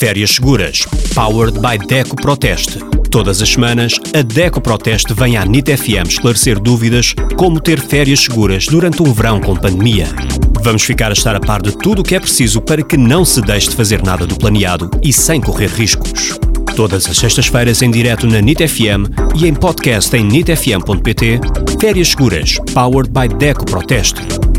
Férias Seguras, powered by Deco Proteste. Todas as semanas, a Deco Proteste vem à NIT FM esclarecer dúvidas como ter férias seguras durante um verão com pandemia. Vamos ficar a estar a par de tudo o que é preciso para que não se deixe de fazer nada do planeado e sem correr riscos. Todas as sextas-feiras em direto na NIT FM e em podcast em nitfm.pt, Férias Seguras, powered by Deco Proteste.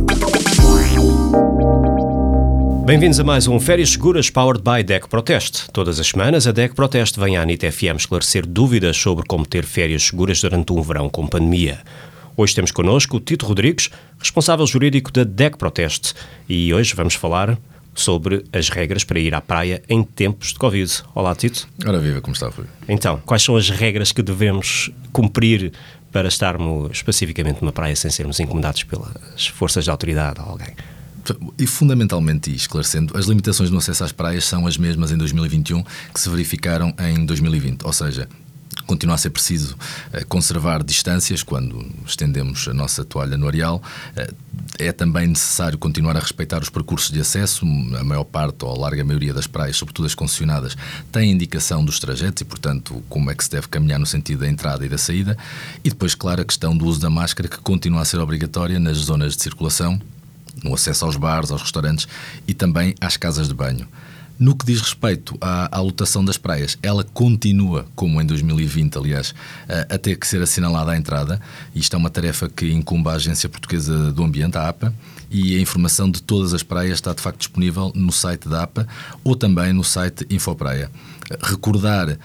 Bem-vindos a mais um Férias Seguras Powered by DEC Proteste. Todas as semanas a DEC Proteste vem à NIT FM esclarecer dúvidas sobre como ter férias seguras durante um verão com pandemia. Hoje temos connosco o Tito Rodrigues, responsável jurídico da DEC Proteste, e hoje vamos falar sobre as regras para ir à praia em tempos de Covid. Olá, Tito. Ora viva, como está, Rui? Então, quais são as regras que devemos cumprir para estarmos especificamente numa praia sem sermos incomodados pelas forças de autoridade ou alguém? E fundamentalmente, e esclarecendo, as limitações no acesso às praias são as mesmas em 2021 que se verificaram em 2020. Ou seja, continua a ser preciso uh, conservar distâncias quando estendemos a nossa toalha no areal. Uh, é também necessário continuar a respeitar os percursos de acesso. A maior parte, ou a larga maioria das praias, sobretudo as concessionadas, têm indicação dos trajetos e, portanto, como é que se deve caminhar no sentido da entrada e da saída. E depois, claro, a questão do uso da máscara, que continua a ser obrigatória nas zonas de circulação no acesso aos bares, aos restaurantes e também às casas de banho. No que diz respeito à, à, lotação das praias, ela continua, como em 2020, aliás, a, a, ter que ser assinalada à entrada. Isto é uma tarefa que incumbe à Agência Portuguesa do Ambiente, a APA, e a informação de todas as praias está de facto disponível no site da APA ou também no site Infopraia. Recordar uh,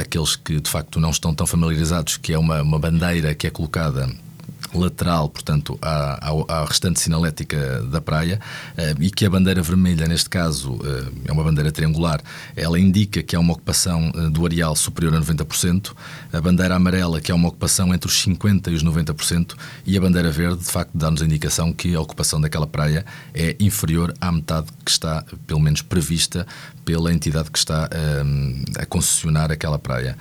aqueles que de facto não estão tão familiarizados que é uma, uma bandeira que é colocada lateral, portanto, à, à, restante sinalética da praia eh, e que a bandeira vermelha, neste caso, eh, é uma bandeira triangular, ela indica que há uma ocupação eh, do areal superior a 90%, a bandeira amarela, que é uma ocupação entre os 50% e os 90%, e a bandeira verde, de facto, dá-nos a indicação que a ocupação daquela praia é inferior à metade que está, pelo menos, prevista pela entidade que está a concessionar aquela praia.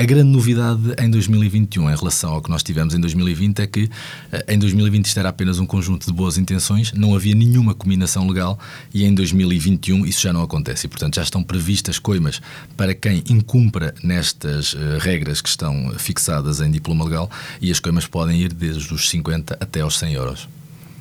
A grande novidade em 2021 em relação ao que nós tivemos em 2020 é que eh, em 2020 isto era apenas um conjunto de boas intenções, não havia nenhuma combinação legal e em 2021 isso já não acontece. E, portanto, já estão previstas coimas para quem incumpra nestas uh, regras que estão fixadas em diploma legal e as coimas podem ir desde os 50 até aos 100 euros.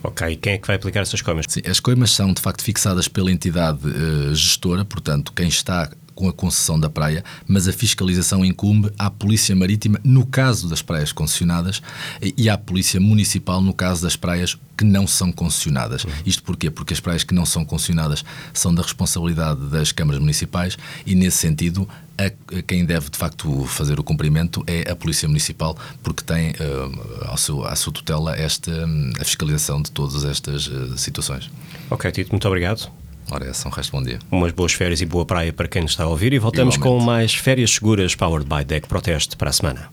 Ok, e quem é que vai aplicar essas coimas? Sim, as coimas são de facto fixadas pela entidade uh, gestora, portanto, quem está com a concessão da praia, mas a fiscalização incumbe à Polícia Marítima no caso das praias concessionadas e à Polícia Municipal no caso das praias que não são concessionadas. Uhum. Isto porquê? Porque as praias que não são concessionadas são da responsabilidade das câmaras municipais e, nesse sentido, a, quem deve de facto fazer o cumprimento é a Polícia Municipal, porque tem uh, ao seu, à sua tutela esta, a fiscalização de todas estas uh, situações. Ok, Tito, muito obrigado. Ora, é um resto bom dia. Umas boas férias e boa praia para quem nos está a ouvir e voltamos Igualmente. com mais férias seguras powered by Deck Proteste para a semana.